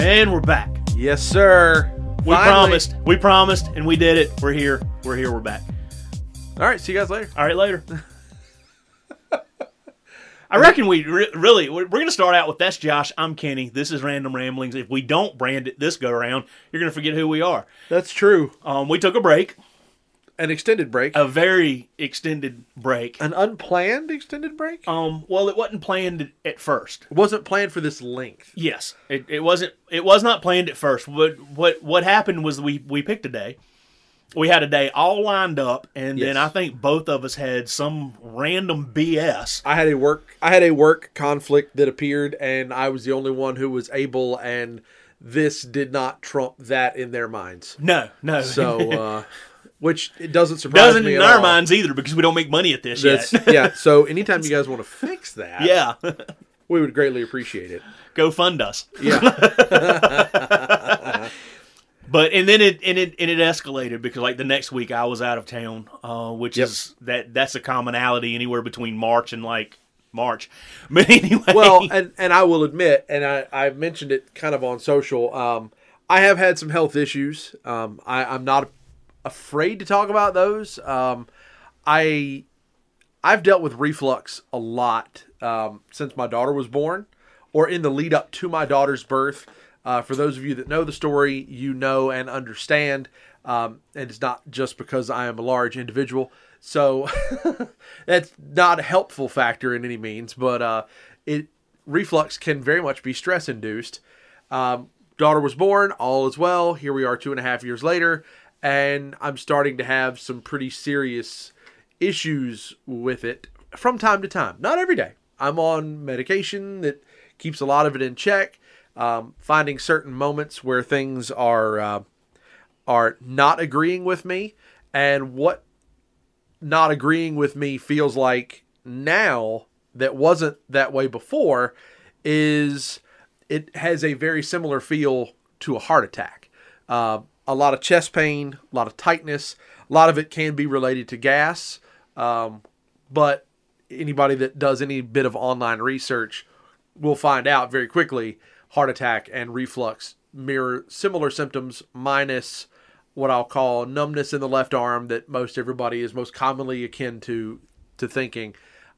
And we're back. Yes, sir. We Finally. promised. We promised, and we did it. We're here. We're here. We're back. All right, see you guys later. All right, later. I reckon we re- really we're, we're going to start out with that's Josh. I'm Kenny. This is Random Ramblings. If we don't brand it this go around, you're going to forget who we are. That's true. Um, we took a break, An extended break. a very extended break. An unplanned extended break? Um, well, it wasn't planned at first. It wasn't planned for this length. Yes, it, it wasn't. It was not planned at first. What what what happened was we we picked a day. We had a day all lined up, and Yes. then I think both of us had some random BS. I had a work I had a work conflict that appeared and I was the only one who was able and this did not trump that in their minds. No, no. So uh which it doesn't surprise doesn't me in our all. minds either because we don't make money at this That's, yet. yeah, so anytime you guys want to fix that, yeah, we would greatly appreciate it. go fund us. Yeah. But and then it and it and it escalated because like the next week I was out of town, uh, which Yep. is that that's a commonality anywhere between March and like March. But anyway, well, and and I will admit, and I I mentioned it kind of on social. Um, I have had some health issues. Um, I I'm not afraid to talk about those. Um, I I've dealt with reflux a lot um, since my daughter was born, or in the lead up to my daughter's birth. Uh, for those of you that know the story, you know and understand, um, and it's not just because I am a large individual. So that's not a helpful factor in any means, but uh, it reflux can very much be stress induced. Um, daughter was born, all is well. Here we are, two and a half years later, and I'm starting to have some pretty serious issues with it from time to time. Not every day. I'm on medication that keeps a lot of it in check. Um, finding certain moments where things are uh, are not agreeing with me, and what not agreeing with me feels like now that wasn't that way before is it has a very similar feel to a heart attack. Uh, a lot of chest pain, a lot of tightness. A lot of it can be related to gas, um, but anybody that does any bit of online research will find out very quickly heart attack and reflux mirror similar symptoms minus what I'll call numbness in the left arm that most everybody is most commonly akin to to thinking,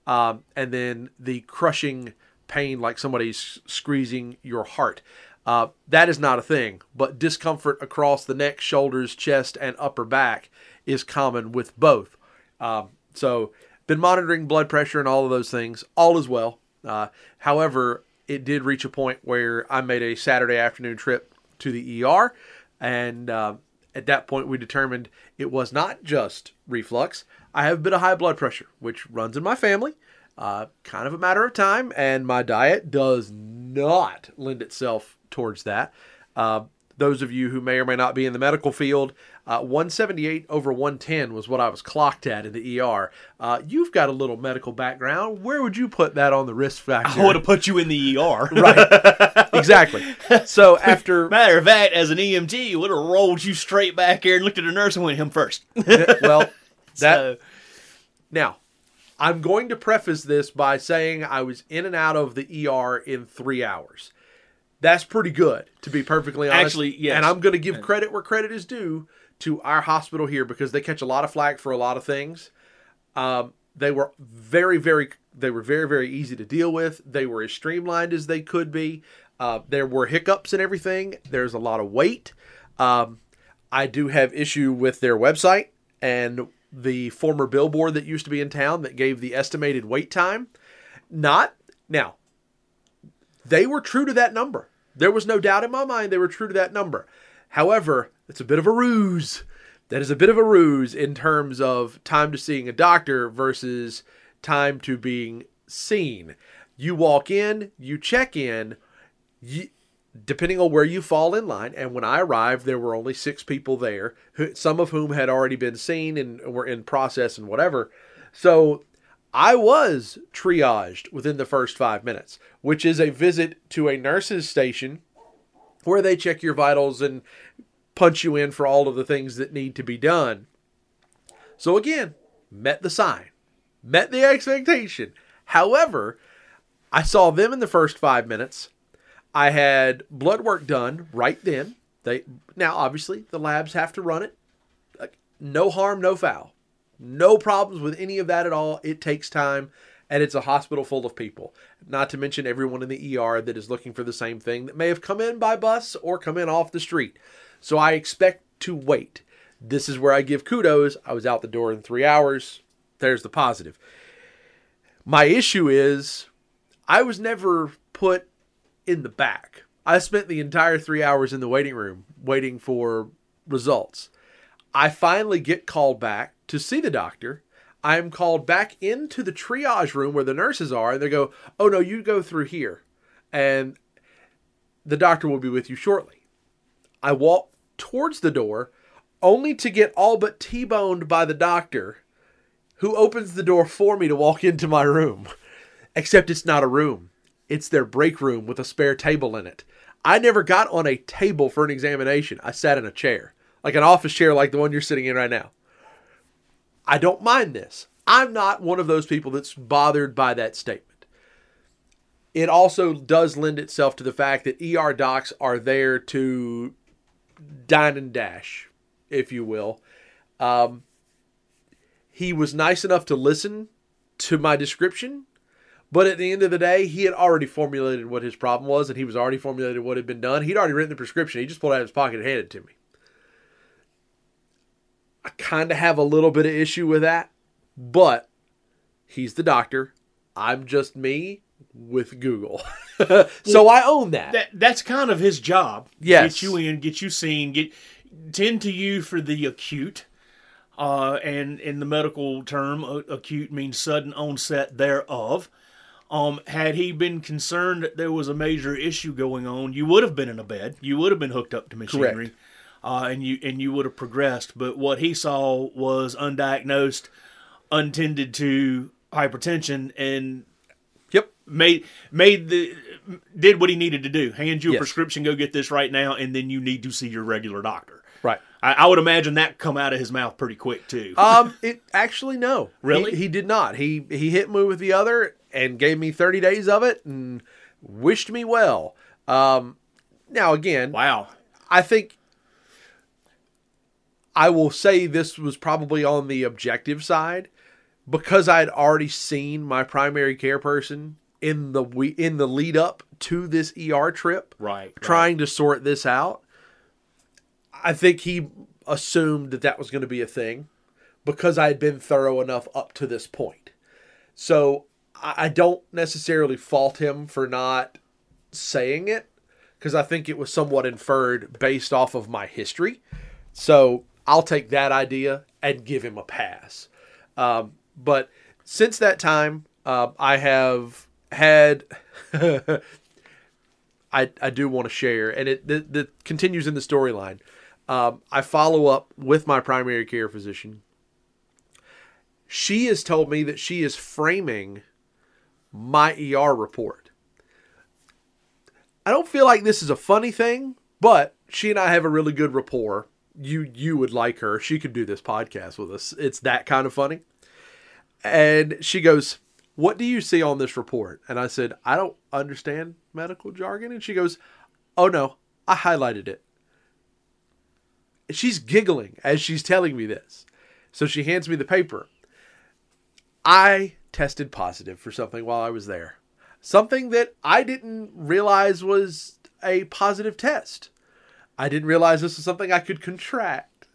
um, and then the crushing pain like somebody's squeezing your heart. Uh, that is not a thing, but discomfort across the neck, shoulders, chest, and upper back is common with both. Um, so, been monitoring blood pressure and all of those things. All is well. Uh, however, it did reach a point where I made a Saturday afternoon trip to the ER, and uh, at that point we determined it was not just reflux. I have a bit of high blood pressure, which runs in my family. Uh, kind of a matter of time, and my diet does not lend itself towards that. Uh, those of you who may or may not be in the medical field, uh, 178 over 110 was what I was clocked at in the ER. Uh, you've got a little medical background. Where would you put that on the risk factor? I would have put you in the ER. right. exactly. So after Matter of fact, as an EMT, would have rolled you straight back here and looked at the nurse and went him first. well, that So, now I'm going to preface this by saying I was in and out of the ER in three hours. That's pretty good, to be perfectly honest. Actually, yes. And I'm going to give credit where credit is due to our hospital here because they catch a lot of flack for a lot of things. Um, they were very, very, they were very, very easy to deal with. They were as streamlined as they could be. Uh, there were hiccups and everything. There's a lot of wait. Um, I do have issue with their website and the former billboard that used to be in town that gave the estimated wait time. Not now. They were true to that number. There was no doubt in my mind they were true to that number. However, it's a bit of a ruse. That is a bit of a ruse in terms of time to seeing a doctor versus time to being seen. You walk in, you check in, you, depending on where you fall in line. And when I arrived, there were only six people there, some of whom had already been seen and were in process and whatever. So I was triaged within the first five minutes, which is a visit to a nurse's station where they check your vitals and punch you in for all of the things that need to be done. So again, met the sign, met the expectation. However, I saw them in the first five minutes. I had blood work done right then. They now obviously the labs have to run it. No harm, no foul. No problems with any of that at all. It takes time and it's a hospital full of people. Not to mention everyone in the ER that is looking for the same thing that may have come in by bus or come in off the street. So I expect to wait. This is where I give kudos. I was out the door in three hours. There's the positive. My issue is I was never put in the back. I spent the entire three hours in the waiting room waiting for results. I finally get called back to see the doctor. I am called back into the triage room where the nurses are, and they go, Oh, no, you go through here, and the doctor will be with you shortly. I walk towards the door only to get all but T boned by the doctor who opens the door for me to walk into my room. Except it's not a room, it's their break room with a spare table in it. I never got on a table for an examination. I sat in a chair, like an office chair like the one you're sitting in right now. I don't mind this. I'm not one of those people that's bothered by that statement. It also does lend itself to the fact that ER docs are there to dine and dash, if you will. Um, he was nice enough to listen to my description, but at the end of the day, he had already formulated what his problem was, and he was already formulated what had been done. He'd already written the prescription. He just pulled it out of his pocket and handed it to me. I kind of have a little bit of issue with that, but he's the doctor. I'm just me with Google. so I own that. That that's kind of his job. Yes. Get you in, get you seen, get tend to you for the acute. Uh, and in the medical term, uh, acute means sudden onset thereof. Um, had he been concerned that there was a major issue going on, you would have been in a bed. You would have been hooked up to machinery, Correct. Uh, and you and you would have progressed. But what he saw was undiagnosed, untended to hypertension, and Yep. made made the did what he needed to do. Hand you a Yes. prescription, go get this right now, and then you need to see your regular doctor. Right. I, I would imagine that come out of his mouth pretty quick too. Um, it actually no. Really? He, he did not. He he hit me with the other and gave me 30 days of it and wished me well. Um, now again, wow. I think I will say this was probably on the objective side because I had already seen my primary care person in the we in the lead up to this ER trip Right. right. trying to sort this out. I think he assumed that that was going to be a thing because I had been thorough enough up to this point. So I I don't necessarily fault him for not saying it because I think it was somewhat inferred based off of my history. So I'll take that idea and give him a pass. Um, but since that time, uh, I have had. I, I do want to share, and it that, that continues in the storyline. Um, I follow up with my primary care physician. She has told me that she is framing my ER report. I don't feel like this is a funny thing, but she and I have a really good rapport. You you would like her. She could do this podcast with us. It's that kind of funny. And she goes, "What do you see on this report?" And I said, "I don't understand medical jargon." And she goes, "Oh no, I highlighted it." She's giggling as she's telling me this. So she hands me the paper. I tested positive for something while I was there. Something that I didn't realize was a positive test. I didn't realize this was something I could contract.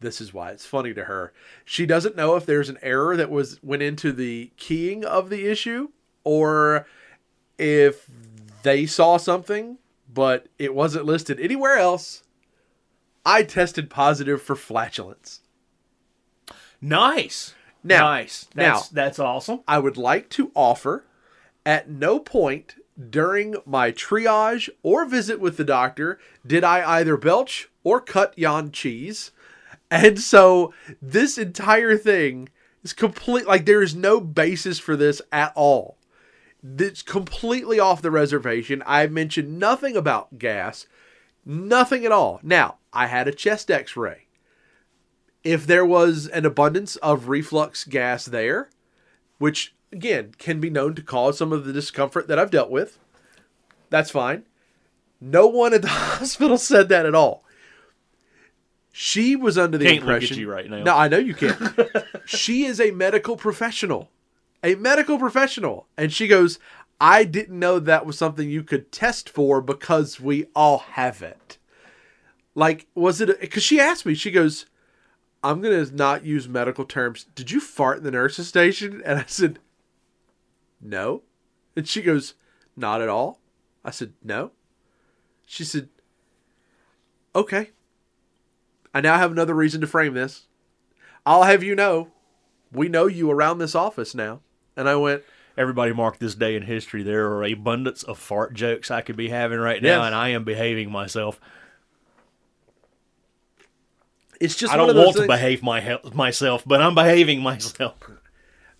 This is why it's funny to her. She doesn't know if there's an error that was went into the keying of the issue or if they saw something but it wasn't listed anywhere else. I tested positive for flatulence. Nice. Now- nice. That's now- that's awesome. I would like to offer at no point during my triage or visit with the doctor did I either belch or cut yon cheese. And so this entire thing is complete like there is no basis for this at all. It's completely off the reservation. I mentioned nothing about gas, nothing at all. Now, I had a chest x-ray. If there was an abundance of reflux gas there, which again can be known to cause some of the discomfort that I've dealt with. That's fine. No one at the hospital said that at all. She was under the Can't impression. you right now. No, I know you can't. she is a medical professional, a medical professional, and she goes, "I didn't know that was something you could test for because we all have it." Like, was it? Because she asked me, she goes, "I'm gonna not use medical terms. Did you fart in the nurse's station?" And I said, "No," and she goes, "Not at all." I said, "No." She said, "Okay." I now have another reason to frame this. I'll have you know, we know you around this office now. And I went, Everybody mark this day in history. There are abundance of fart jokes I could be having right now, Yes. and I am behaving myself. it's just I don't want to behave my myself, but I'm behaving myself.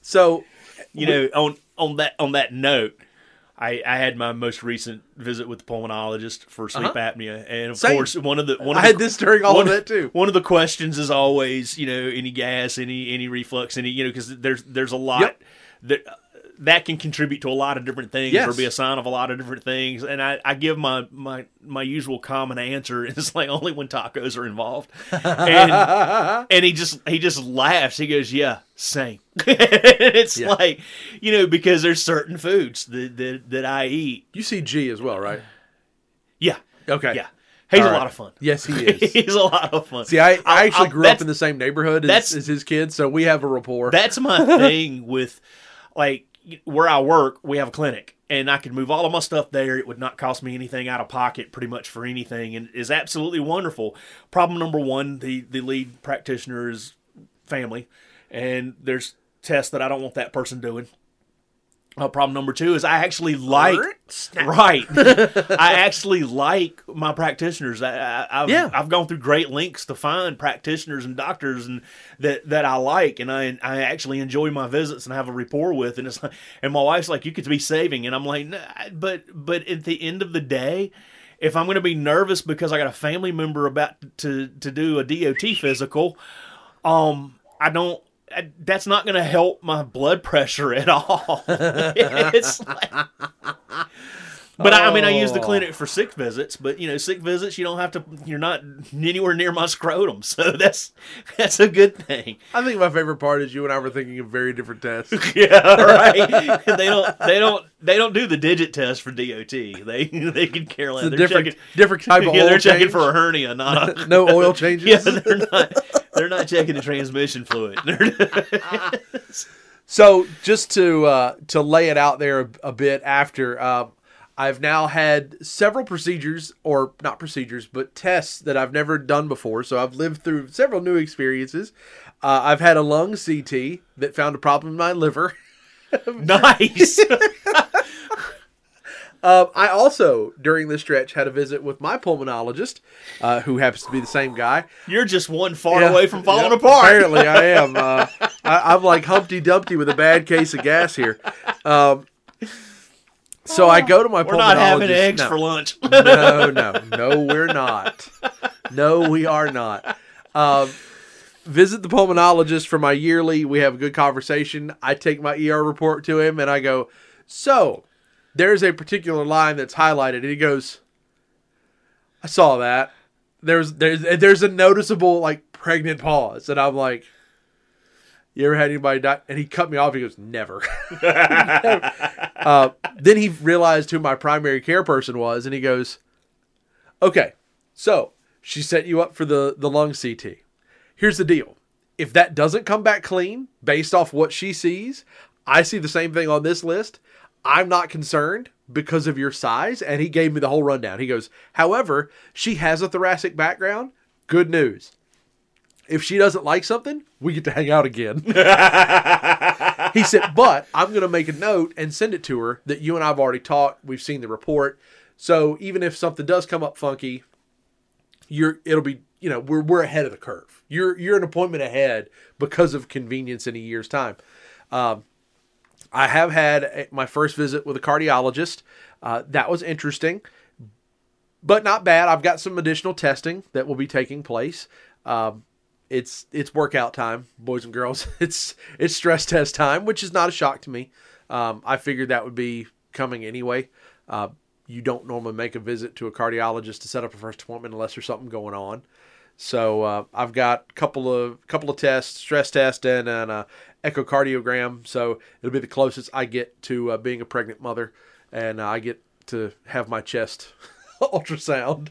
So, You know, on on that on that note, I, I had my most recent visit with the pulmonologist for sleep apnea, and of Uh-huh. Same. course, one of the one of I the, had this during all of it too. One of the questions is always, you know, any gas, any any reflux, any you know, because there's there's a lot Yep. that that can contribute to a lot of different things Yes. or be a sign of a lot of different things. And I, I give my, my my usual common answer is like only when tacos are involved. And and he just he just laughs. He goes, "Yeah, same." it's Yeah. like you know because there's certain foods that that, that I eat. You see G as well, right? Yeah, Okay. yeah. He's All a lot of fun. Yes, he is. He's a lot of fun. See, I, I actually I'll- grew up in the same neighborhood as, as his kids, so we have a rapport. That's my thing with like where I work, we have a clinic and I could move all of my stuff there. It would not cost me anything out of pocket pretty much for anything and is absolutely wonderful. Problem number one, the, the lead practitioner is family and there's tests that I don't want that person doing. Uh, problem number two is I actually like right. I actually like my practitioners. I, I, I've Yeah. I've gone through great lengths to find practitioners and doctors and that that I like, and I I actually enjoy my visits and have a rapport with. And it's like, and my wife's like, you could be saving, and I'm like, nah, but but at the end of the day. If I'm going to be nervous because I got a family member about to to do a DOT physical, um, I don't. I, that's not going to help my blood pressure at all. it's like, but I, I mean, I use the Oh. clinic for sick visits. But you know, sick visits, you don't have to. You're not anywhere near my scrotum, so that's that's a good thing. I think my favorite part is you and I were thinking of very different tests. Yeah, right. they don't. They don't. They don't do the digit test for DOT. They they can care less. It's a They're different, checking. different type of Yeah, they're checking for a hernia, not a. no oil changes. Yeah, they're not. They're not checking the transmission fluid. So just to uh, to lay it out there a, a bit after, um, I've now had several procedures, or not procedures, but tests that I've never done before. So I've lived through several new experiences. Uh, I've had a lung CT that found a problem in my liver. nice. Um, I also, during this stretch, had a visit with my pulmonologist, uh, who happens to be the same guy. You're just one far Yeah. away from falling Yeah, apart. Apparently, I am. Uh, I, I'm like Humpty Dumpty with a bad case of gas here. Um, so I go to my pulmonologist. We're not having eggs No. for lunch. no, no, no, we're not. No, we are not. Um, visit the pulmonologist for my yearly. We have a good conversation. I take my ER report to him and I go, So, there's a particular line that's highlighted. And he goes, I saw that. There's there's there's a noticeable like pregnant pause, and I'm like, "You ever had anybody die?" And he cut me off. He goes, "Never." uh, then he realized who my primary care person was, and he goes, "Okay, so she set you up for the the lung CT. Here's the deal: if that doesn't come back clean, based off what she sees, I see the same thing on this list. I'm not concerned because of your size." And he gave me the whole rundown. He goes, "However, she has a thoracic background. Good news." If she doesn't like something, we get to hang out again. he said, but I'm going to make a note and send it to her that you and I have already talked. We've seen the report. So even if something does come up funky, you're it'll be you know we're we're ahead of the curve. You're you're an appointment ahead because of convenience in a year's time. Um, I have had a- my first visit with a cardiologist. Uh, that was interesting, but not bad. I've got some additional testing that will be taking place. Um, it's it's workout time, boys and girls. It's it's stress test time, which is not a shock to me. Um, I figured that would be coming anyway. Uh, you don't normally make a visit to a cardiologist to set up a first appointment unless there's something going on. So uh, I've got a couple of couple of tests, stress test, and an uh, echocardiogram. So it'll be the closest I get to uh, being a pregnant mother, and uh, I get to have my chest ultrasound.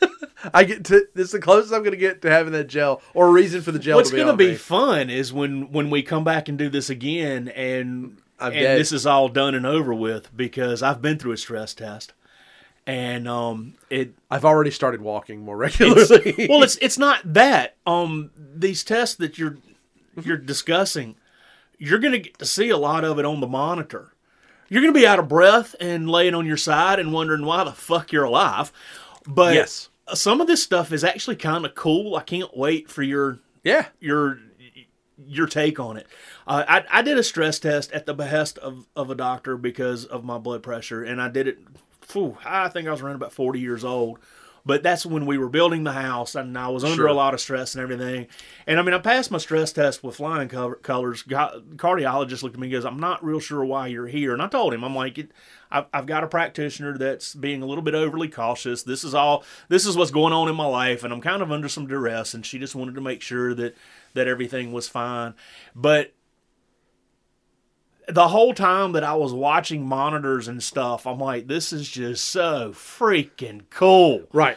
I get to this is the closest I'm going to get to having that gel or a reason for the gel. What's to be going to on be fun is when when we come back and do this again, and I'm and dead. this is all done and over with because I've been through a stress test, and um, it I've already started walking more it's, regularly. well, it's it's not that um these tests that you're you're discussing, you're going to get to see a lot of it on the monitor. You're going to be out of breath and laying on your side and wondering why the fuck you're alive. But Yes. some of this stuff is actually kind of cool. I can't wait for your yeah, your your take on it. Uh, I I did a stress test at the behest of of a doctor because of my blood pressure, and I did it. Phew, I think I was around about forty years old. But that's when we were building the house, and I was under Sure. a lot of stress and everything. And I mean, I passed my stress test with flying co- colors. Go- Cardiologist looked at me and goes, "I'm not real sure why you're here." And I told him, "I'm like, I've got a practitioner that's being a little bit overly cautious. This is all. This is what's going on in my life, and I'm kind of under some duress. And she just wanted to make sure that that everything was fine. But the whole time that I was watching monitors and stuff, I'm like, this is just so freaking cool. right.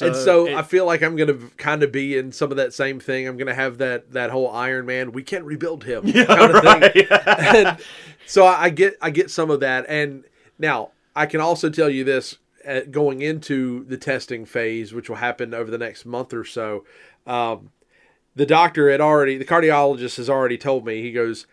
and so it- I feel like I'm gonna kind of be in some of that same thing. I'm gonna have that that whole Iron Man. We can't rebuild him kind of thing. and so I get I get some of that. And now I can also tell you this: uh, going into the testing phase, which will happen over the next month or so, um, the doctor had already, the cardiologist has already told me. He goes,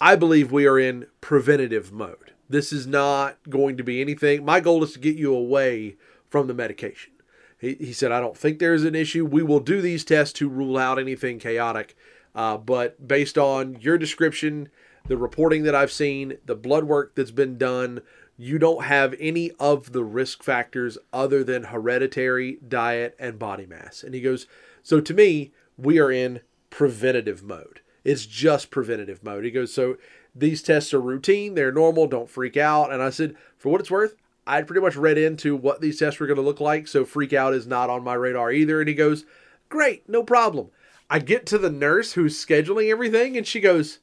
I believe we are in preventative mode. This is not going to be anything. My goal is to get you away from the medication. He, he said, I don't think there's an issue. We will do these tests to rule out anything chaotic. Uh, but based on your description, the reporting that I've seen, the blood work that's been done, you don't have any of the risk factors other than hereditary, diet, and body mass. And he goes, So to me, we are in preventative mode. It's just preventative mode. He goes, So these tests are routine, they're normal, don't freak out. And I said, For what it's worth, I'd pretty much read into what these tests were going to look like, so freak out is not on my radar either. And he goes, Great, no problem. I get to the nurse who's scheduling everything, and she goes,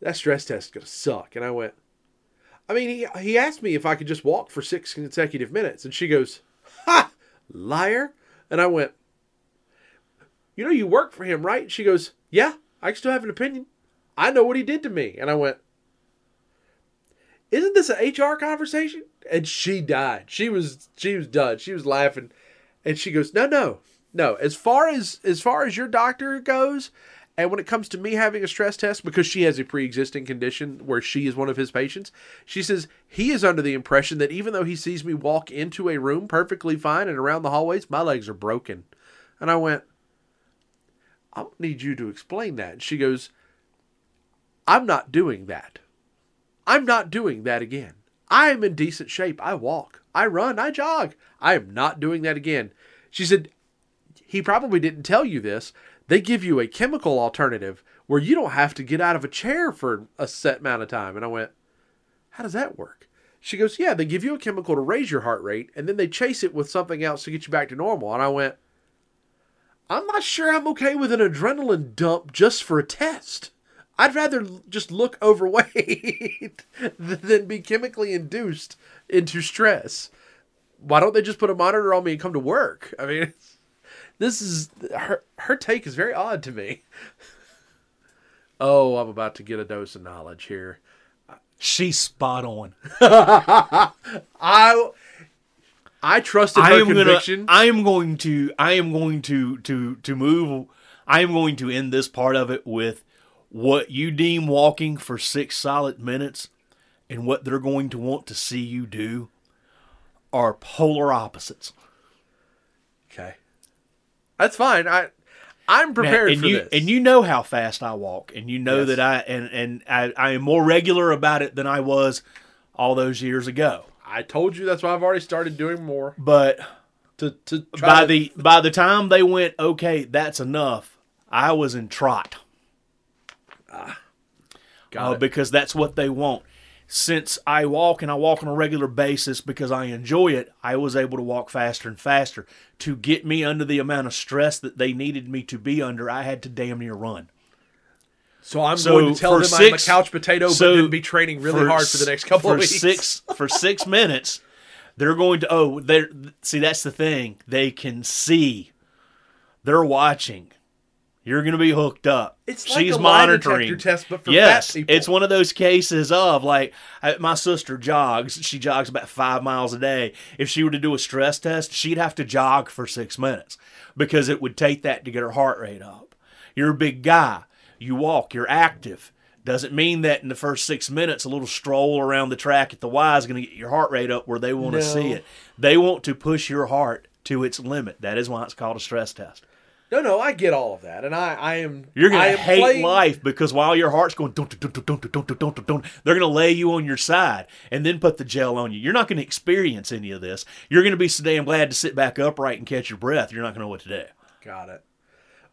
That stress test is going to suck. And I went, I mean, he, he asked me if I could just walk for six consecutive minutes, and she goes, Ha, liar. And I went, You know, you work for him, right? She goes, Yeah, I still have an opinion. I know what he did to me. And I went, isn't this an HR conversation? And she died. She was she was done. She was laughing, and she goes, no, no, no. As far as as far as your doctor goes, and when it comes to me having a stress test because she has a pre-existing condition where she is one of his patients, she says he is under the impression that even though he sees me walk into a room perfectly fine and around the hallways, my legs are broken. And I went, I don't need you to explain that. And she goes, I'm not doing that. I'm not doing that again. I am in decent shape. I walk, I run, I jog. I am not doing that again. She said, He probably didn't tell you this. They give you a chemical alternative where you don't have to get out of a chair for a set amount of time. And I went, How does that work? She goes, Yeah, they give you a chemical to raise your heart rate and then they chase it with something else to get you back to normal. And I went, I'm not sure I'm okay with an adrenaline dump just for a test. I'd rather just look overweight than be chemically induced into stress. Why don't they just put a monitor on me and come to work? I mean, this is her her take is very odd to me. Oh, I'm about to get a dose of knowledge here. She's spot on. I I trusted I her am conviction. gonna. I am going to. I am going to to to move. I am going to end this part of it with what you deem walking for six solid minutes, and what they're going to want to see you do, are polar opposites. okay, that's fine. I I'm Now, prepared and for you this. and you know how fast I walk, and you know Yes. that I and and I, I am more regular about it than I was all those years ago. I told you that's why I've already started doing more But to to by to- the by the time they went, okay, that's enough. I was in trot got uh, it. because that's what they want. since I walk and I walk on a regular basis because I enjoy it, I was able to walk faster and faster. To get me under the amount of stress that they needed me to be under, I had to damn near run. So I'm So going to tell for them I'm a couch potato, so but then be training really hard for the next couple for of weeks. six for six minutes. They're going to oh they see that's the thing they can see, they're watching. You're going to be hooked up. It's like She's monitoring. test, but for yes, it's one of those cases of like I, my sister jogs. She jogs about five miles a day. If she were to do a stress test, she'd have to jog for six minutes because it would take that to get her heart rate up. You're a big guy. You walk. You're active. Doesn't mean that in the first six minutes, a little stroll around the track at the Y is going to get your heart rate up where they want to No. see it. They want to push your heart to its limit. That is why it's called a stress test. No, no, I get all of that, and I, I am. You're gonna am hate playing- life because while your heart's going dun, dun, dun, dun, dun, dun, dun, they're gonna lay you on your side and then put the gel on you. You're not gonna experience any of this. You're gonna be so damn glad to sit back upright and catch your breath. You're not gonna know what to do. Got it.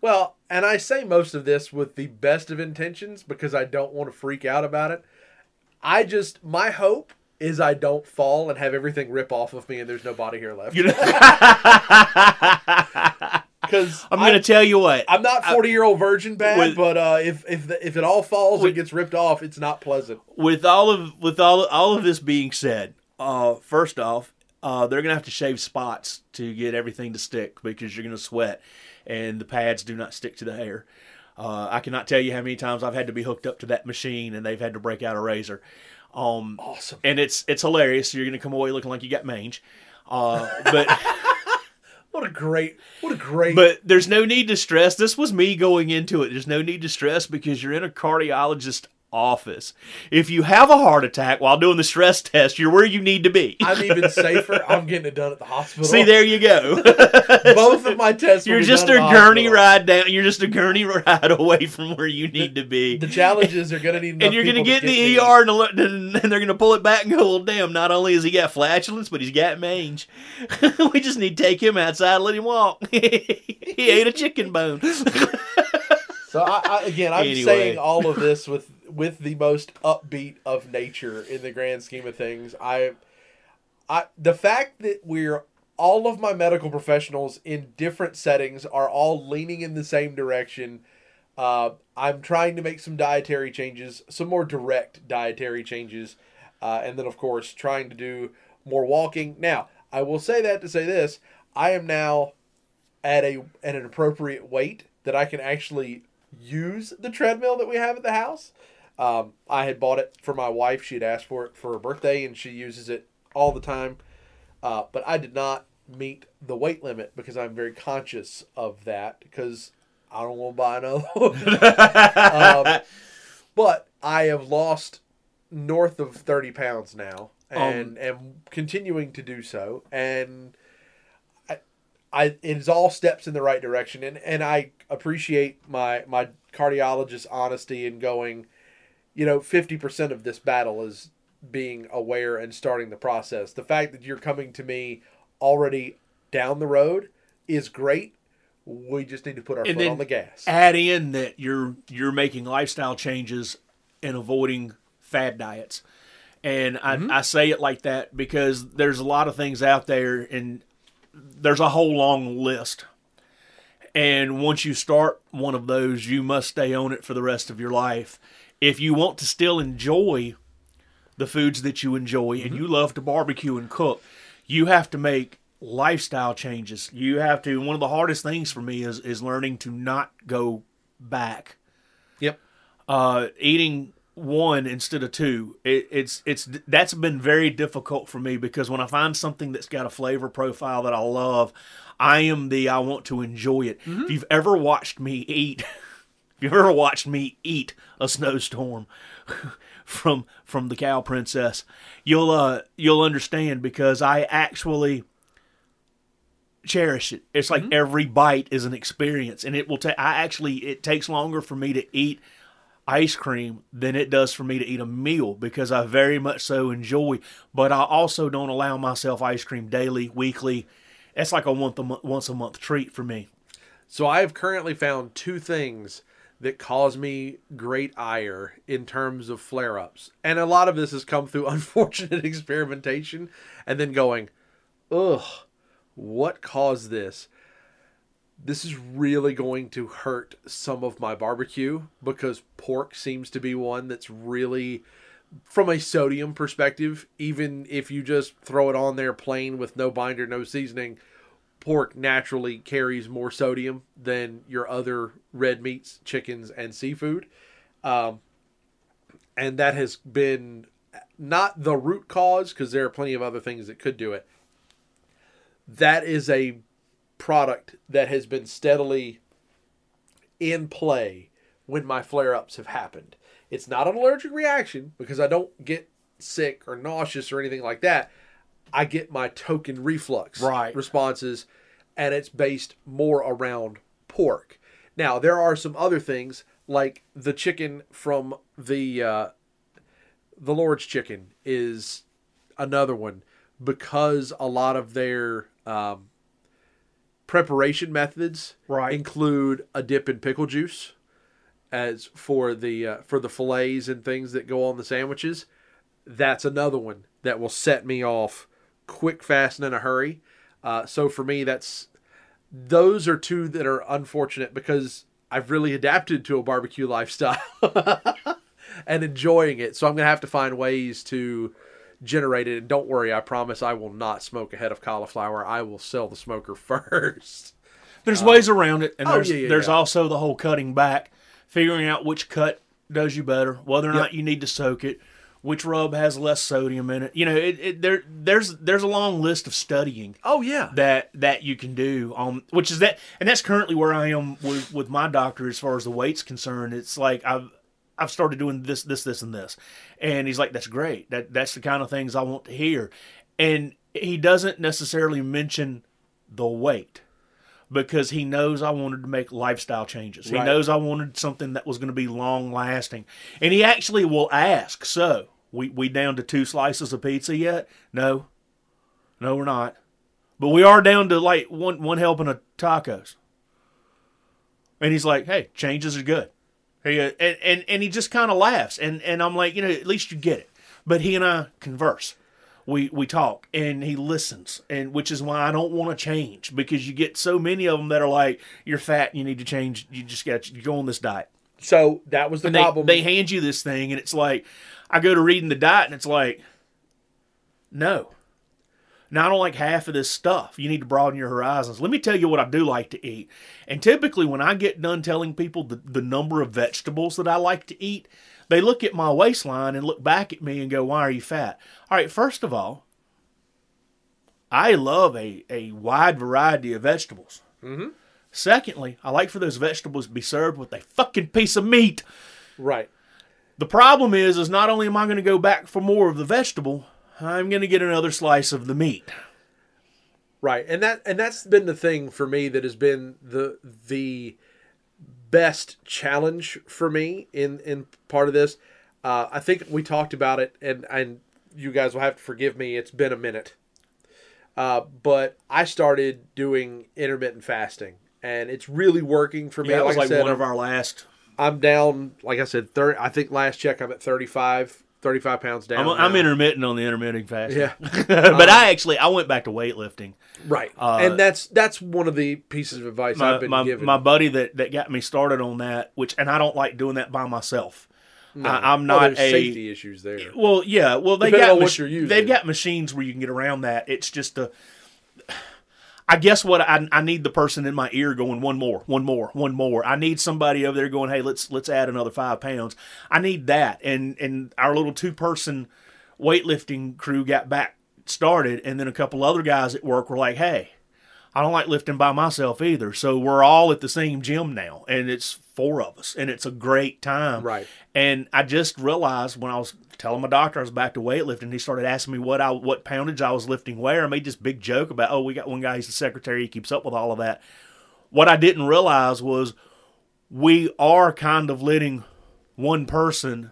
Well, and I say most of this with the best of intentions because I don't want to freak out about it. I just my hope is I don't fall and have everything rip off of me and there's no body hair left. Because I'm gonna tell you what. I'm not 40 year old virgin bad, With- but uh, if if the, if it all falls With- and gets ripped off, it's not pleasant. with all of with all all of this being said, uh, first off, uh, they're gonna have to shave spots to get everything to stick because you're gonna sweat, and the pads do not stick to the hair. Uh, I cannot tell you how many times I've had to be hooked up to that machine and they've had to break out a razor. Um, Awesome. and it's it's hilarious. You're gonna come away looking like you got mange, uh, but. What a great what a great But there's no need to stress. This was me going into it. There's no need to stress because you're in a cardiologist office. If you have a heart attack while doing the stress test, you're where you need to be. I'm even safer. I'm getting it done at the hospital. See, there you go. both of my tests. you're just a gurney hospital. ride down. You're just a gurney ride away from where you need to be. The challenges are going to need. and you're going to get in the ER and, the- and they're going to pull it back and go, well, damn, not only has he got flatulence, but he's got mange. we just need to take him outside and let him walk. he ate a chicken bone. So I, I, again, I'm Anyway. saying all of this with with the most upbeat of nature in the grand scheme of things. I, I the fact that we're all of my medical professionals in different settings are all leaning in the same direction. Uh, I'm trying to make some dietary changes, some more direct dietary changes, uh, and then of course trying to do more walking. Now, I will say that to say this: I am now at a at an appropriate weight that I can actually use the treadmill that we have at the house. Um, I had bought it for my wife. She had asked for it for her birthday, and she uses it all the time. Uh, but I did not meet the weight limit because I'm very conscious of that because I don't want to buy another one. um, but I have lost north of 30 pounds now and am continuing to do so. And I, I, it is all steps in the right direction. And, and I appreciate my, my cardiologist's honesty in going, you know, 50% of this battle is being aware and starting the process. The fact that you're coming to me already down the road is great. We just need to put our And foot on the gas. add in that you're you're making lifestyle changes and avoiding fad diets. And I, mm-hmm. I say it like that because there's a lot of things out there and there's a whole long list. And once you start one of those, you must stay on it for the rest of your life. If you want to still enjoy the foods that you enjoy and you love to barbecue and cook, you have to make lifestyle changes. You have to one of the hardest things for me is is learning to not go back. Yep. Uh eating one instead of two. It, it's it's that's been very difficult for me because when I find something that's got a flavor profile that I love, I am the I want to enjoy it. If you've ever watched me eat if you've ever watched me eat a snowstorm from from the cow princess, you'll uh you'll understand because I actually cherish it. It's like every bite is an experience, and it will take. I actually it takes longer for me to eat ice cream than it does for me to eat a meal because I very much so enjoy. But I also don't allow myself ice cream daily, weekly. It's like a once a month, once a month treat for me. So I have currently found two things that cause me great ire in terms of flare ups. And a lot of this has come through unfortunate experimentation and then going, ugh, what caused this? This is really going to hurt some of my barbecue because pork seems to be one that's really, from a sodium perspective, even if you just throw it on there plain with no binder, no seasoning, pork naturally carries more sodium than your other red meats, chickens, and seafood. Um, and that has been not the root cause because there are plenty of other things that could do it. That is a product that has been steadily in play when my flare ups have happened. It's not an allergic reaction because I don't get sick or nauseous or anything like that. I get my token reflux Right. responses, and it's based more around pork. Now there are some other things like the chicken from the uh, the Lord's chicken is another one because a lot of their um, preparation methods Right. include a dip in pickle juice as for the uh, for the fillets and things that go on the sandwiches. That's another one that will set me off quick, fast, and in a hurry. Uh, so for me, that's those are two that are unfortunate because I've really adapted to a barbecue lifestyle and enjoying it. So I'm gonna have to find ways to generate it. And don't worry, I promise I will not smoke a head of cauliflower. I will sell the smoker first. There's ways around it, and oh, there's yeah, yeah, there's yeah. also the whole cutting back, figuring out which cut does you better, whether or Yep. not you need to soak it, which rub has less sodium in it. You know, it, it there there's there's a long list of studying Oh yeah, that that you can do um which is that and that's currently where I am with with my doctor as far as the weight's concerned it's like I've I've started doing this this this and this and he's like that's great that that's the kind of things I want to hear and he doesn't necessarily mention the weight because he knows I wanted to make lifestyle changes. He knows I wanted something that was going to be long lasting. And he actually will ask, "So, we we down to two slices of pizza yet?" No. No, we're not. But we are down to like one one helping of tacos. And he's like, "Hey, changes are good." He, uh, and, and and he just kind of laughs, and and I'm like, you know, at least you get it. But he and I converse, we we talk, and he listens, and which is why I don't want to change because you get so many of them that are like, "You're fat, you need to change. You just got you go on this diet." So that was the And they, problem. they hand you this thing, and it's like, I go to reading the diet, and it's like, no. Now, I don't like half of this stuff. You need to broaden your horizons. Let me tell you what I do like to eat. And typically, when I get done telling people the, the number of vegetables that I like to eat, they look at my waistline and look back at me and go, Why are you fat? All right, first of all, I love a, a wide variety of vegetables. Mm-hmm. Secondly, I like for those vegetables to be served with a fucking piece of meat. right. The problem is, is not only am I going to go back for more of the vegetable, I'm going to get another slice of the meat. Right, and that and that's been the thing for me that has been the the best challenge for me in in part of this. Uh, I think we talked about it, and and you guys will have to forgive me. It's been a minute, uh, but I started doing intermittent fasting, and it's really working for me. Yeah, that was I like said, one I'm, of our last. I'm down. Like I said, thirty. I think last check I'm at 35, 35 pounds down. I'm, I'm intermittent on the intermittent fast. Yeah. but I actually I went back to weightlifting. right, Uh, and that's that's one of the pieces of advice My I've been my, given. my buddy that, that got me started on that, which and I don't like doing that by myself. No. I, I'm Well, not there's a safety issues there. Well, yeah. Well, they Depending got mach- you're using. They've got machines where you can get around that. It's just a. I guess what I, I need the person in my ear going one more, one more, one more. I need somebody over there going, hey, let's let's add another five pounds. I need that, and and our little two person weightlifting crew got back started, and then a couple other guys at work were like, hey, I don't like lifting by myself either. So we're all at the same gym now, and it's four of us, and it's a great time. Right. And I just realized when I was telling my doctor I was back to weightlifting, he started asking me what I what poundage I was lifting where. I made this big joke about, oh, we got one guy, he's the secretary, he keeps up with all of that. What I didn't realize was we are kind of letting one person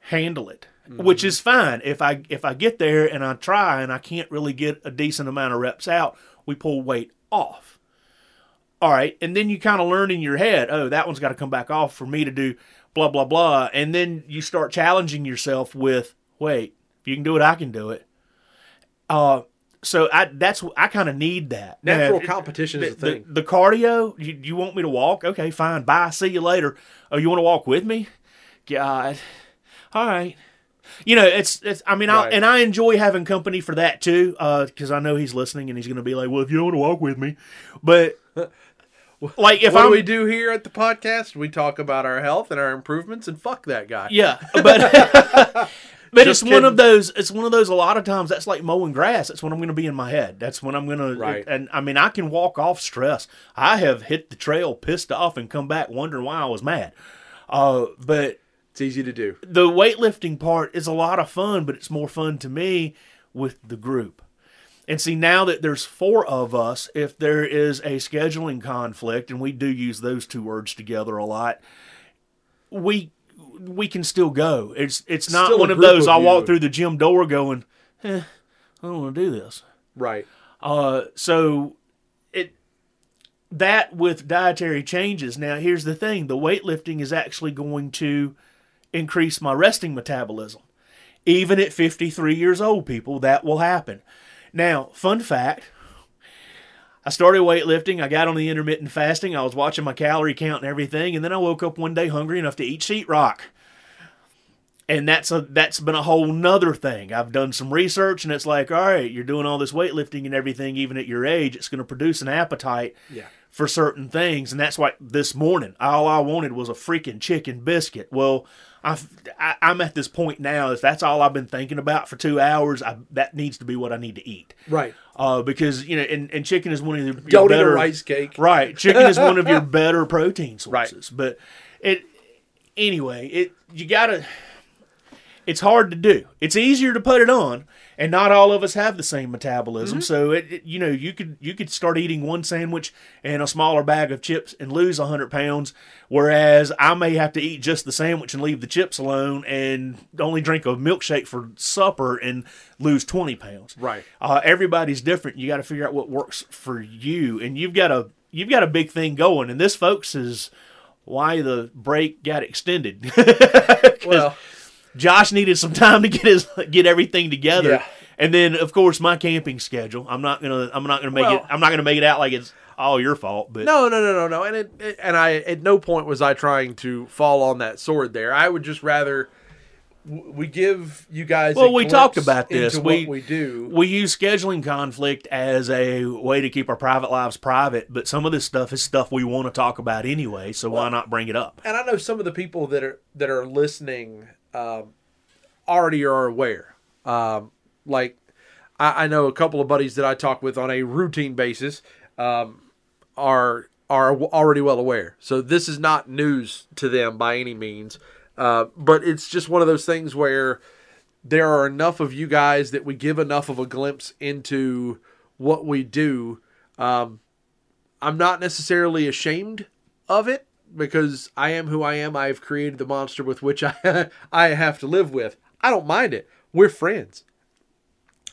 handle it. Which mm-hmm. is fine. If I if I get there and I try and I can't really get a decent amount of reps out, we pull weight off all right, and then you kind of learn in your head, oh, that one's got to come back off for me to do blah blah blah, and then you start challenging yourself with, wait, if you can do it, I can do it. Uh, so I that's I kind of need that Natural Now, competition the, is a thing. The, the cardio, you, you want me to walk? Okay, fine. Bye. See you later. Oh, you want to walk with me? God. All right. You know, it's it's. I mean, I, Right. and I enjoy having company for that too, because I know he's listening and he's going to be like, "Well, if you don't want to walk with me," but like if what we do here at the podcast? We talk about our health and our improvements, and fuck that guy. Yeah, but but it's Just one of those. It's one of those. A lot of times, that's like mowing grass. That's when I'm going to be in my head. That's when I'm going to. Right. And I mean, I can walk off stress. I have hit the trail pissed off and come back wondering why I was mad. Uh, but It's easy to do. the weightlifting part is a lot of fun, but it's more fun to me with the group. And see, now that there's four of us, if there is a scheduling conflict, and we do use those two words together a lot, we we can still go. It's it's not Still one of those of I walk through the gym door going, eh, I don't want to do this. Right. Uh, so it that with dietary changes. Now, here's the thing: the weightlifting is actually going to increase my resting metabolism. Even at 53 years old, people, that will happen. Now, fun fact: I started weightlifting. I got on the intermittent fasting. I was watching my calorie count and everything, and then I woke up one day hungry enough to eat sheetrock and that's a that's been a whole nother thing. I've done some research, and it's like, all right, you're doing all this weightlifting and everything, even at your age, it's going to produce an appetite Yeah. For certain things, and that's why this morning all I wanted was a freaking chicken biscuit. Well, I've, I, I'm at this point now. If that's all I've been thinking about for two hours, I, that needs to be what I need to eat. Right. Uh, because you know, and, and chicken is one of the your Don't eat a better rice cake. Right. Chicken is one of your better protein Right. sources. But it anyway, it you gotta it's hard to do. It's easier to put it on, and not all of us have the same metabolism. Mm-hmm. So it, it- you know you could you could start eating one sandwich and a smaller bag of chips and lose hundred pounds, whereas I may have to eat just the sandwich and leave the chips alone and only drink a milkshake for supper and lose twenty pounds. Right. Uh, everybody's different. You got to figure out what works for you, and you've got a you've got a big thing going. And this, folks, is why the break got extended. Well, Josh needed some time to get his get everything together, Yeah. and then of course my camping schedule. I'm not gonna I'm not gonna make Well- it I'm not gonna make it out like it's all your fault. But no, no, no, no, no. And it, it- and I at no point was I trying to fall on that sword there. I would just rather we give you guys. a Well, we talked about this. We- what we do. we use scheduling conflict as a way to keep our private lives private, but some of this stuff is stuff we want to talk about anyway. So why not bring it up? and I know some of the people that are that are listening um, already are aware. Um, like I, I know a couple of buddies that I talk with on a routine basis um, are are already well aware. So this is not news to them by any means. Uh, but it's just one of those things where there are enough of you guys that we give enough of a glimpse into what we do. Um, I'm not necessarily ashamed of it because I am who I am. I've created the monster with which I I have to live with. I don't mind it. We're friends.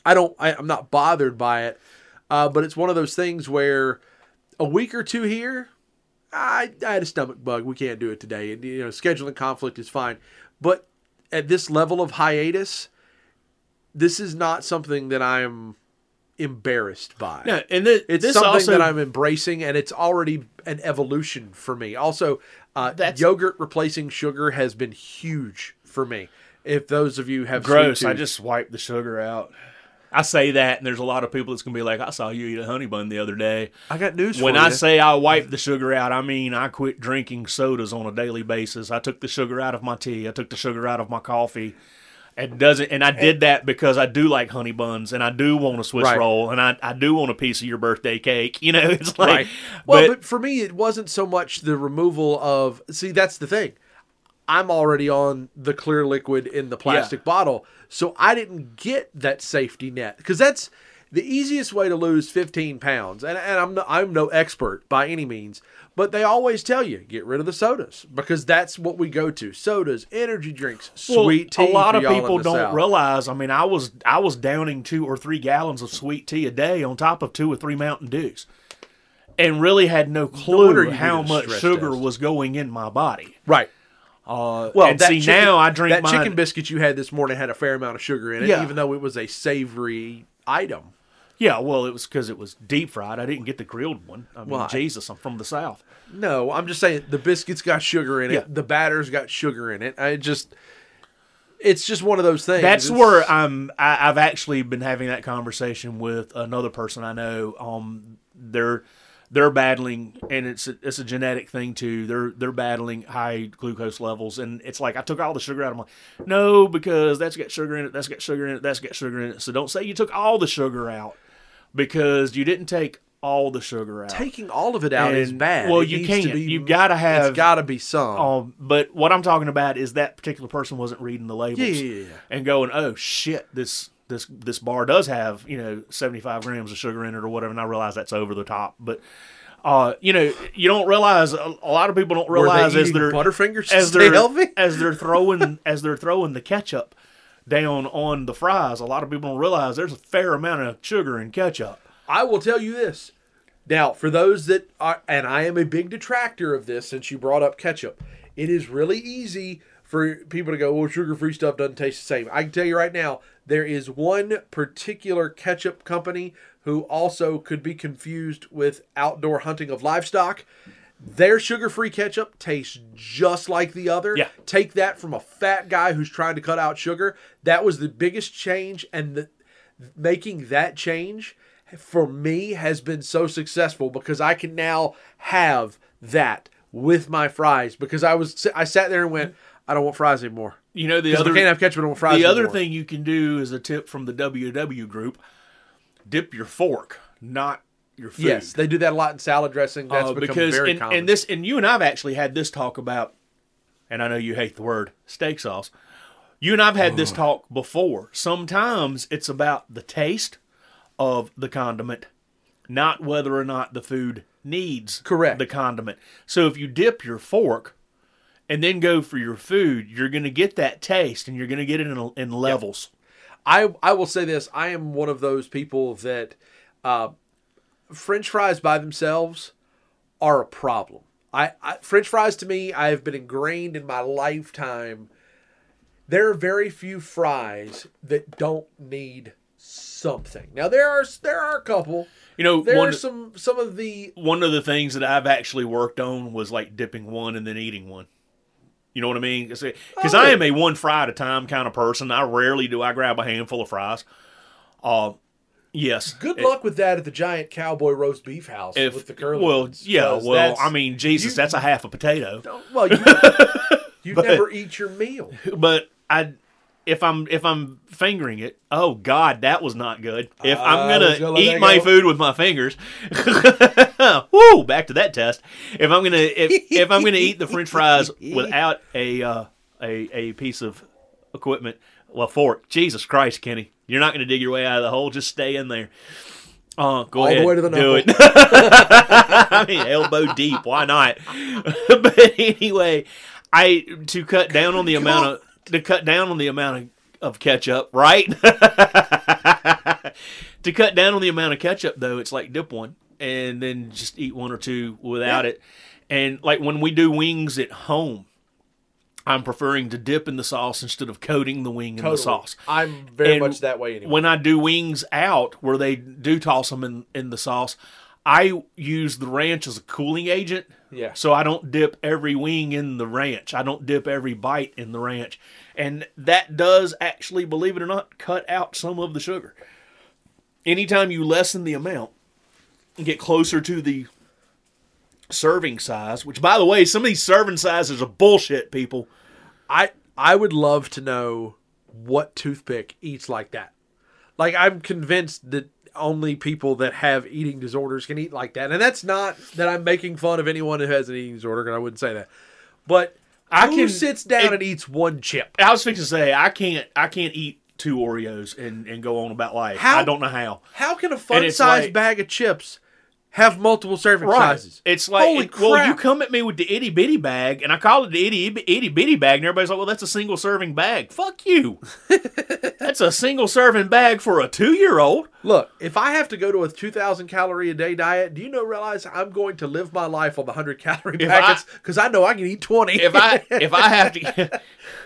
I don't. I, I'm not bothered by it. Uh, but it's one of those things where a week or two here, I, I had a stomach bug. We can't do it today. And, you know, scheduling conflict is fine. But at this level of hiatus, this is not something that I'm embarrassed by. No, and th- It's this something also that I'm embracing, and it's already an evolution for me. Also, uh, That's- yogurt replacing sugar has been huge for me. If those of you have gross. sweet I just wiped the sugar out. I say that, and there's a lot of people that's gonna be like, "I saw you eat a honey bun the other day." I got news When for I you. say I wiped the sugar out, I mean I quit drinking sodas on a daily basis. I took the sugar out of my tea. I took the sugar out of my coffee. It doesn't, and I did that because I do like honey buns, and I do want a Swiss Right. roll, and I, I do want a piece of your birthday cake. You know, it's like, right. Well, but, but, for me, it wasn't so much the removal of. See, that's the thing. I'm already on the clear liquid in the plastic bottle, so I didn't get that safety net because that's the easiest way to lose 15 pounds. And, and I'm no, I'm no expert by any means, but they always tell you get rid of the sodas because that's what we go to: sodas, energy drinks, well, sweet tea. a lot of people don't South. realize. I mean, I was I was downing two or three gallons of sweet tea a day on top of two or three Mountain Dews. and really had no clue you how much sugar test. was going in my body. Right. Uh, Well, and see chicken- now, I drink Right. Well, and that see chicken, now I drink that mine. chicken biscuit you had this morning had a fair amount of sugar in it, Yeah. even though it was a savory item. Yeah, well, it was because it was deep fried. I didn't get the grilled one. I mean, I- Jesus, I'm from the south. No, I'm just saying the biscuits got sugar in it. Yeah. The batter's got sugar in it. I just, it's just one of those things. That's It's- where I'm. I, I've actually been having that conversation with another person I know. Um, they're they're battling, and it's a, it's a genetic thing too. They're they're battling high glucose levels, and it's like I took all the sugar out. I'm like, no, because that's got sugar in it. That's got sugar in it. That's got sugar in it. So don't say you took all the sugar out because you didn't take all the sugar out. taking all of it out is bad. well, It you can't. be- You gotta have- It's got to be some. Um, but what I'm talking about is that particular person wasn't reading the labels Yeah, and going, "Oh shit, this this this bar does have you know 75 grams of sugar in it or whatever." And I realize that's over the top, but uh, you know, you don't realize a, a lot of people don't Were they realize as they're Butterfingers as they're healthy? as they're throwing as they're throwing the ketchup down on the fries. A lot of people don't realize there's a fair amount of sugar in ketchup. I will tell you this. Now, for those that are, and I am a big detractor of this since you brought up ketchup, it is really easy for people to go, well, sugar free stuff doesn't taste the same. I can tell you right now, there is one particular ketchup company who also could be confused with outdoor hunting of livestock. Their sugar free ketchup tastes just like the other. Yeah. Take that from a fat guy who's trying to cut out sugar. That was the biggest change, and the making that change for me has been so successful because I can now have that with my fries because I was I sat there and went I don't want fries anymore. You know the other I can't have ketchup. I don't want fries. the other anymore. thing you can do is a tip from the WW group: dip your fork, not your food. yes, they do that a lot in salad dressing. That's Uh, become because very and, common. and this and you and I've actually had this talk about, and I know you hate the word steak sauce. You and I've had this talk before. Sometimes it's about the taste of the condiment, not whether or not the food needs Correct. the condiment. So if you dip your fork and then go for your food, you're going to get that taste, and you're going to get it in, in levels. I I will say this: I am one of those people that uh, French fries by themselves are a problem. I, I French fries to me, I have been ingrained in my lifetime. There are very few fries that don't need something. Now there are there are a couple. You know, There one, are some some of the one of the things that I've actually worked on was like dipping one and then eating one. You know what I mean? Because Oh, I am a one fry at a time kind of person. I rarely do I grab a handful of fries. Uh, yes. good It- luck with that at the giant cowboy roast beef house If, with the curly. well, ones, yeah. Well, I mean, Jesus, you- that's a half a potato. well, you, you never eat your meal. But I, if I'm if I'm fingering it, oh God, that was not good. If I I'm gonna gonna eat my go. food with my fingers, woo, back to that test. If I'm gonna if, if I'm gonna eat the French fries without a uh, a a piece of equipment, well, fork, Jesus Christ, Kenny, you're not gonna dig your way out of the hole. Just stay in there. Uh, go All the ahead, way to the do it. I mean, elbow deep. Why not? but anyway, I to cut down on the amount of to cut down on the amount of, of ketchup, right? to cut down on the amount of ketchup, though, it's like dip one and then just eat one or two without it. And like when we do wings at home, I'm preferring to dip in the sauce instead of coating the wing in the sauce. I'm very And much that way anyway. When I do wings out, where they do toss them in, in the sauce, I use the ranch as a cooling agent. Yeah. So I don't dip every wing in the ranch. I don't dip every bite in the ranch. And that does actually, believe it or not, cut out some of the sugar. Anytime you lessen the amount and get closer to the serving size, which by the way, some of these serving sizes are bullshit, people. I I would love to know what toothpick eats like that. Like I'm convinced that only people that have eating disorders can eat like that, and that's not that I'm making fun of anyone who has an eating disorder. Because I wouldn't say that, but I who can- sits down it- and eats one chip? I was fixing to say I can't I can't eat two Oreos and, and go on about life. How- I don't know how. How can a fun sized like- bag of chips have multiple serving Right. sizes. It's like, Holy it- well, you come at me with the itty bitty bag, and I call it the itty itty bitty bag, and everybody's like, well, that's a single serving bag. Fuck you. that's a single serving bag for a two year old. Look, if I have to go to a 2,000 calorie a day diet, do you know realize I'm going to live my life on the 100 calorie If packets because I, know I can eat 20. If I if I have to.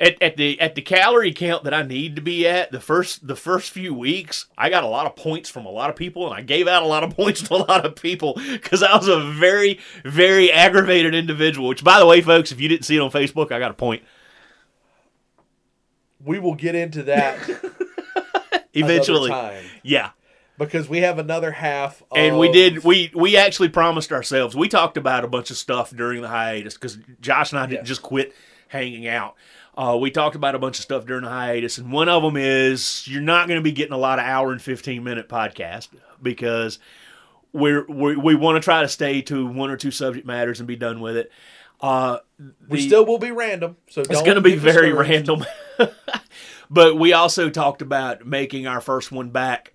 At, at the at the calorie count that I need to be at the first the first few weeks, I got a lot of points from a lot of people, and I gave out a lot of points to a lot of people because I was a very very aggravated individual. Which, by the way, folks, if you didn't see it on Facebook, I got a point. we will get into that Eventually, yeah. because we have another half. And we did. We we actually promised ourselves. We talked about a bunch of stuff during the hiatus because Josh and I didn't just quit hanging out. Uh, we talked about a bunch of stuff during the hiatus, and one of them is you're not going to be getting a lot of hour and fifteen minute podcast because we're, we we want to try to stay to one or two subject matters and be done with it. Uh, We still will be random, so it's going to be very random. but we also talked about making our first one back,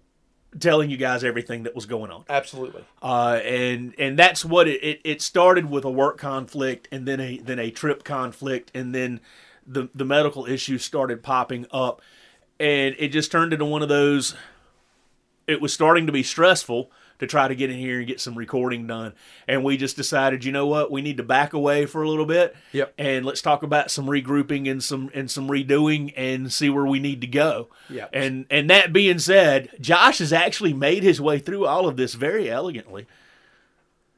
telling you guys everything that was going on Absolutely. uh, and and that's what it, it it started with a work conflict and then a then a trip conflict and then the the medical issues started popping up and it just turned into one of those it was starting to be stressful to try to get in here and get some recording done and we just decided you know what we need to back away for a little bit Yep. and let's talk about some regrouping and some and some redoing and see where we need to go Yep. and and that being said josh has actually made his way through all of this very elegantly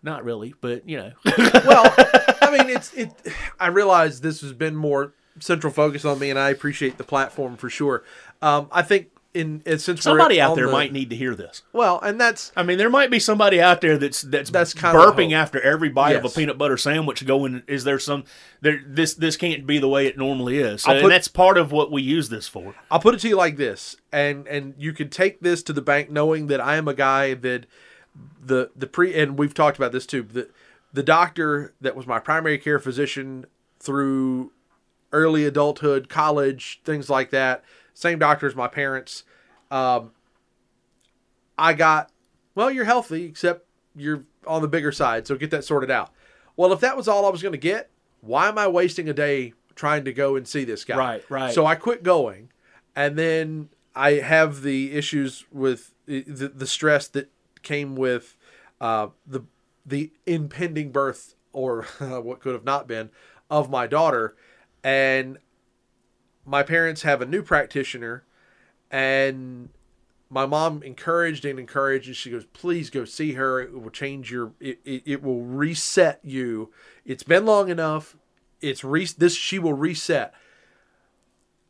not really but you know well, I mean, it's it. I realize this has been more central focus on me, and I appreciate the platform for sure. Um, I think in, in since we're somebody out there the- might need to hear this well, and that's I mean, there might be somebody out there that's that's That's burping after every bite of a peanut butter sandwich. Going, is there some there? This this can't be the way it normally is. So, put- and that's part of what we use this for. I'll put it to you like this, and and you can take this to the bank knowing that I am a guy that the the pre and we've talked about this too. The the doctor that was my primary care physician through early adulthood, college, things like that. Same doctor as my parents. Um, I got well. You're healthy, except you're on the bigger side, so get that sorted out. Well, if that was all I was going to get, why am I wasting a day trying to go and see this guy? Right, right. So I quit going, and then I have the issues with the, the, the stress that came with uh, the the impending birth or what could have not been of my daughter, and my parents have a new practitioner, and my mom encouraged and encouraged and she goes please go see her. It will change your it, it, it will reset you. It's been long enough. It's re this she will reset.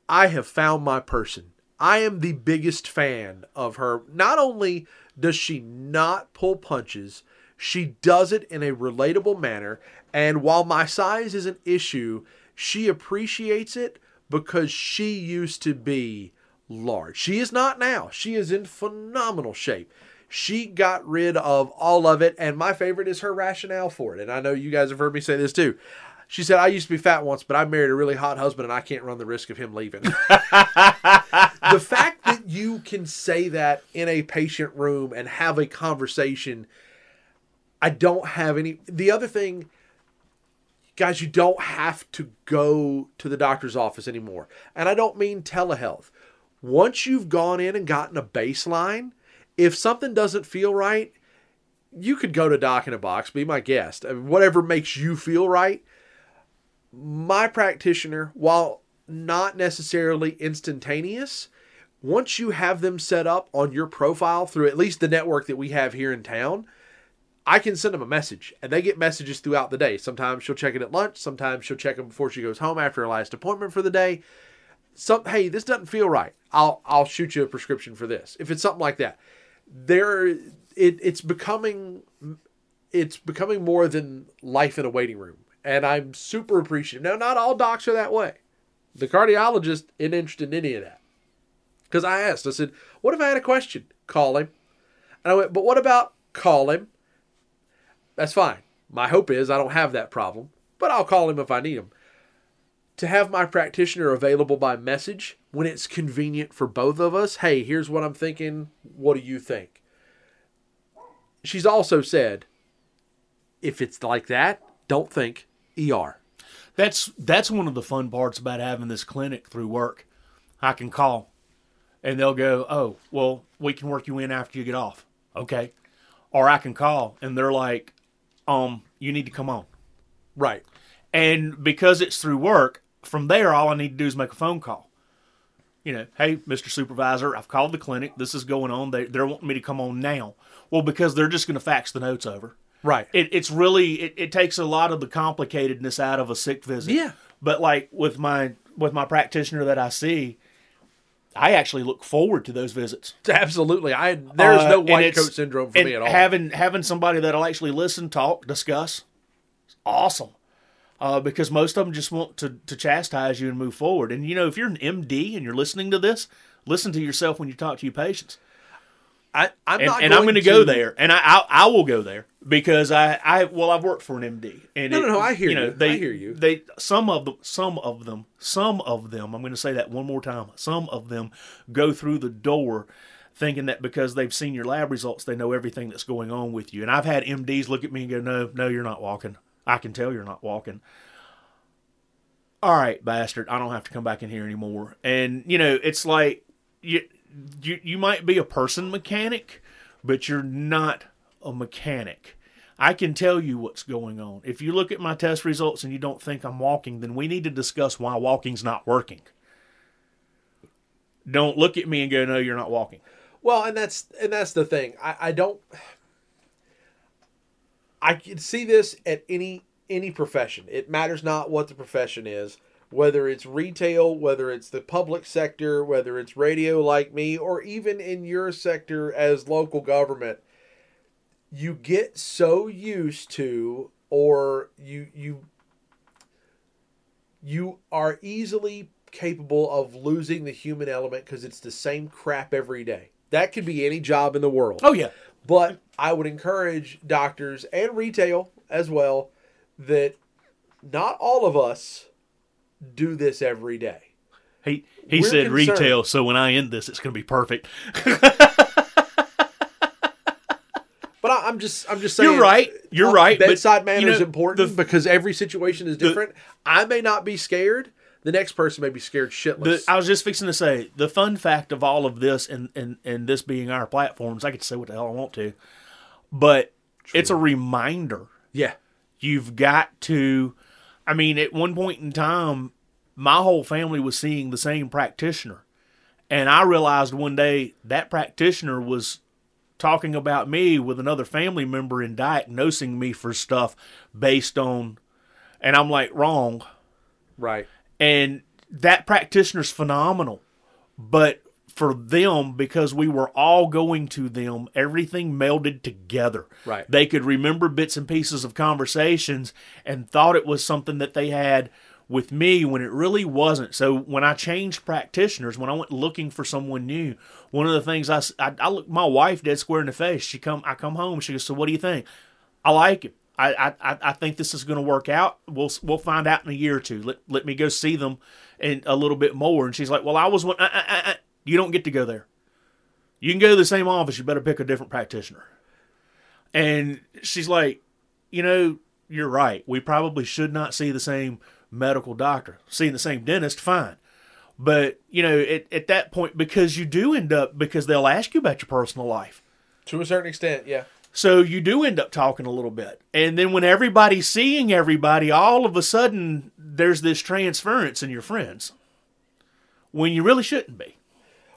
I have found my person. I am the biggest fan of her. Not only does she not pull punches she does it in a relatable manner. And while my size is an issue she appreciates it because she used to be large. She is not now. She is in phenomenal shape. She got rid of all of it, and my favorite is her rationale for it. And I know you guys have heard me say this too. She said, I used to be fat once, but I married a really hot husband and I can't run the risk of him leaving. the fact that you can say that in a patient room and have a conversation, I don't have any. The other thing, guys, you don't have to go to the doctor's office anymore. And I don't mean telehealth. Once you've gone in and gotten a baseline, if something doesn't feel right, you could go to Doc in a Box, be my guest. I mean, whatever makes you feel right. My practitioner, while not necessarily instantaneous, once you have them set up on your profile through at least the network that we have here in town, I can send them a message and they get messages throughout the day. Sometimes she'll check it at lunch, sometimes she'll check them before she goes home after her last appointment for the day. Some hey, this doesn't feel right. I'll I'll shoot you a prescription for this. If it's something like that. There it it's becoming it's becoming more than life in a waiting room. And I'm super appreciative. Now not all docs are that way. The cardiologist isn't interested in any of that. Because I asked, I said, what if I had a question? Call him. And I went, but what about call him? That's fine. My hope is I don't have that problem, but I'll call him if I need him. To have my practitioner available by message when it's convenient for both of us. Hey, here's what I'm thinking. What do you think? she's also said, if it's like that, don't think ER. That's that's one of the fun parts about having this clinic through work. I can call, and they'll go, "Oh, well, we can work you in after you get off." Okay, or I can call, and they're like, "Um, you need to come on." Right. And because it's through work, from there, all I need to do is make a phone call. You know, hey, Mr. Supervisor, I've called the clinic. This is going on. They, they're wanting me to come on now. Well, because they're just going to fax the notes over. Right. It, it's really it, it takes a lot of the complicatedness out of a sick visit. Yeah. But like with my with my practitioner that I see, I actually look forward to those visits. Absolutely. I there's Uh, no white coat syndrome for me at all. Having having somebody that'll actually listen, talk, discuss, it's awesome. Uh, because most of them just want to, to chastise you and move forward. And you know, if you're an MD and you're listening to this, listen to yourself when you talk to your patients. I, I'm And, not and I'm going going to go there, and I, I I will go there because I I well I've worked for an MD. And No, it- no, no, I hear know, you. They, I hear you. They some of them some of them some of them I'm going to say that one more time. Some of them go through the door thinking that because they've seen your lab results, they know everything that's going on with you. And I've had MDs look at me and go, "No, no, you're not walking. I can tell you're not walking." All right, bastard, I don't have to come back in here anymore. And you know, it's like you you you might be a person mechanic, but you're not a mechanic. I can tell you what's going on. If you look at my test results and you don't think I'm walking, then we need to discuss why walking's not working. Don't look at me and go, "No, you're not walking." Well, and that's and that's the thing. I, I don't. I can see this at any any profession. It matters not what the profession is, whether it's retail, whether it's the public sector, whether it's radio like me, or even in your sector as local government. You get so used to, or you you you are easily capable of losing the human element because it's the same crap every day. That could be any job in the world. Oh yeah, But I would encourage doctors and retail as well that not all of us do this every day. he he We're said concerned. retail, so when I end this, it's going to be perfect. But I, I'm just I'm just saying You're right. You're uh, right. Bedside manner you know, is important the- because every situation is different. I may not be scared. The next person may be scared The, shitless. I was just fixing to say the fun fact of all of this, and, and, and this being our platforms, I to say what the hell I want to, but it's a reminder. yeah. You've got to. I mean, at one point in time, my whole family was seeing the same practitioner, and I realized one day that practitioner was talking about me with another family member and diagnosing me for stuff based on, and I'm like, wrong Right. and that practitioner's phenomenal but for them because we were all going to them everything melded together Right. they could remember bits and pieces of conversations and thought it was something that they had with me when it really wasn't so when i changed practitioners when i went looking for someone new one of the things I I look my wife dead square in the face she come i come home she goes so what do you think I like him. I I, I- I think this is going to work out. We'll we'll find out in a year or two. Let let me go see them and a little bit more. And she's like, well, I was one. Uh, uh, uh. You don't get to go there. You can go to the same office. You better pick a different practitioner. And she's like, you know, you're right. We probably should not see the same medical doctor. Seeing the same dentist, fine. But you know, at, at that point, because you do end up because they'll ask you about your personal life. To a certain extent, yeah. So you do end up talking a little bit. And then when everybody's seeing everybody, all of a sudden there's this transference in your friends when you really shouldn't be.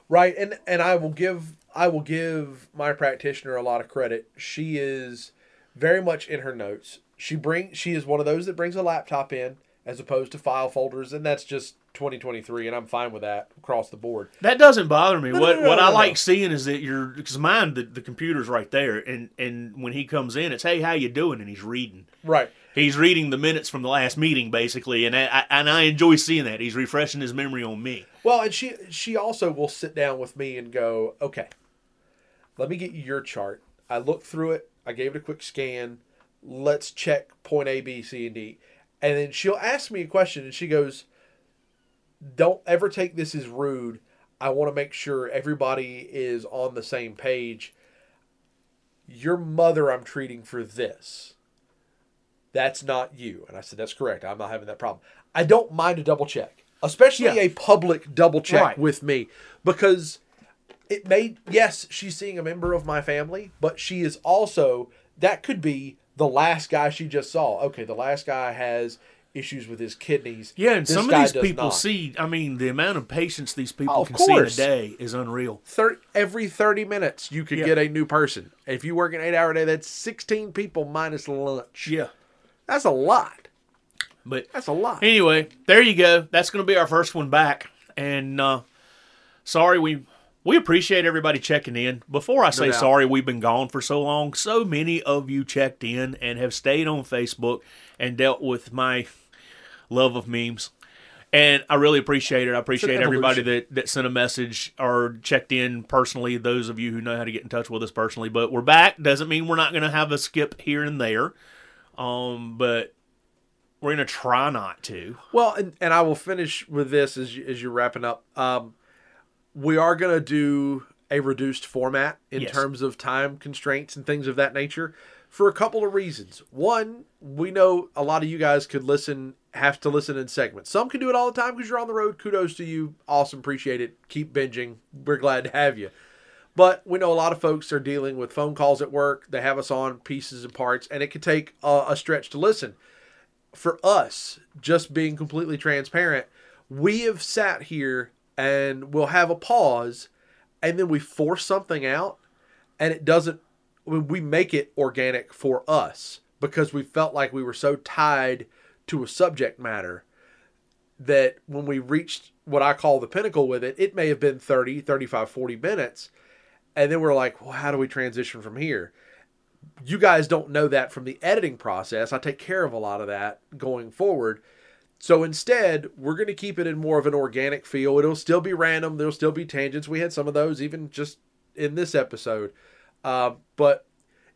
Right, and and I will give I will give my practitioner a lot of credit. She is very much in her notes. She bring she is one of those that brings a laptop in as opposed to file folders, and that's just 2023, and I'm fine with that across the board. That doesn't bother me. no, what no, what no, I no. like seeing is that you're because mine the, the computer's right there, and and when he comes in, it's hey how you doing, and he's reading. Right. He's reading the minutes from the last meeting basically, and I, I and I enjoy seeing that. He's refreshing his memory on me. Well, and she she also will sit down with me and go, okay, let me get you your chart. I looked through it. I gave it a quick scan. Let's check point A, B, C, and D. And then she'll ask me a question, and she goes, "Don't ever take this as rude. I want to make sure everybody is on the same page. Your mother, I'm treating for this. That's not you. And I said, That's correct. I'm not having that problem. I don't mind a double check, especially Yeah. a public double check Right. with me because it may, yes, she's seeing a member of my family, but she is also, that could be the last guy she just saw. Okay, the last guy has issues with his kidneys. Yeah, and This some of these people not. see. I mean, the amount of patients these people Oh, can see in a day is unreal. Thir every 30 minutes you could Yeah. get a new person. If you work an eight hour day, that's 16 people minus lunch. Yeah, That's a lot. but That's a lot. anyway, there you go. That's going to be our first one back. And uh, sorry, we we appreciate everybody checking in. Before I say doubt. sorry, we've been gone for so long. So many of you checked in and have stayed on Facebook and dealt with my love of memes. And I really appreciate it. I appreciate everybody that, that sent a message or checked in personally, those of you who know how to get in touch with us personally. But we're back. Doesn't mean we're not going to have a skip here and there. Um, but we're going to try not to. Well, and, and I will finish with this as, you, as you're wrapping up. Um, we are going to do a reduced format in Yes. terms of time constraints and things of that nature for a couple of reasons. One, we know a lot of you guys could listen, have to listen in segments. Some can do it all the time because you're on the road. Kudos to you. Awesome. Appreciate it. Keep binging. We're glad to have you. But we know a lot of folks are dealing with phone calls at work. They have us on pieces and parts, and it could take a, a stretch to listen. For us, just being completely transparent, we have sat here and we'll have a pause, and then we force something out, and it doesn't. we- make it organic for us because we felt like we were so tied to a subject matter that when we reached what I call the pinnacle with it, it may have been 30, 35, 40 minutes. And then we're like, well, how do we transition from here? You guys don't know that from the editing process. I take care of a lot of that going forward. So instead, we're going to keep it in more of an organic feel. It'll still be random. There'll still be tangents. We had some of those even just in this episode. Uh, but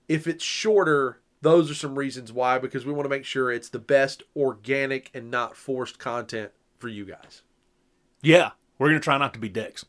if it's shorter, those are some reasons why, because we want to make sure it's the best organic and not forced content for you guys. Yeah, we're going to try not to be dicks.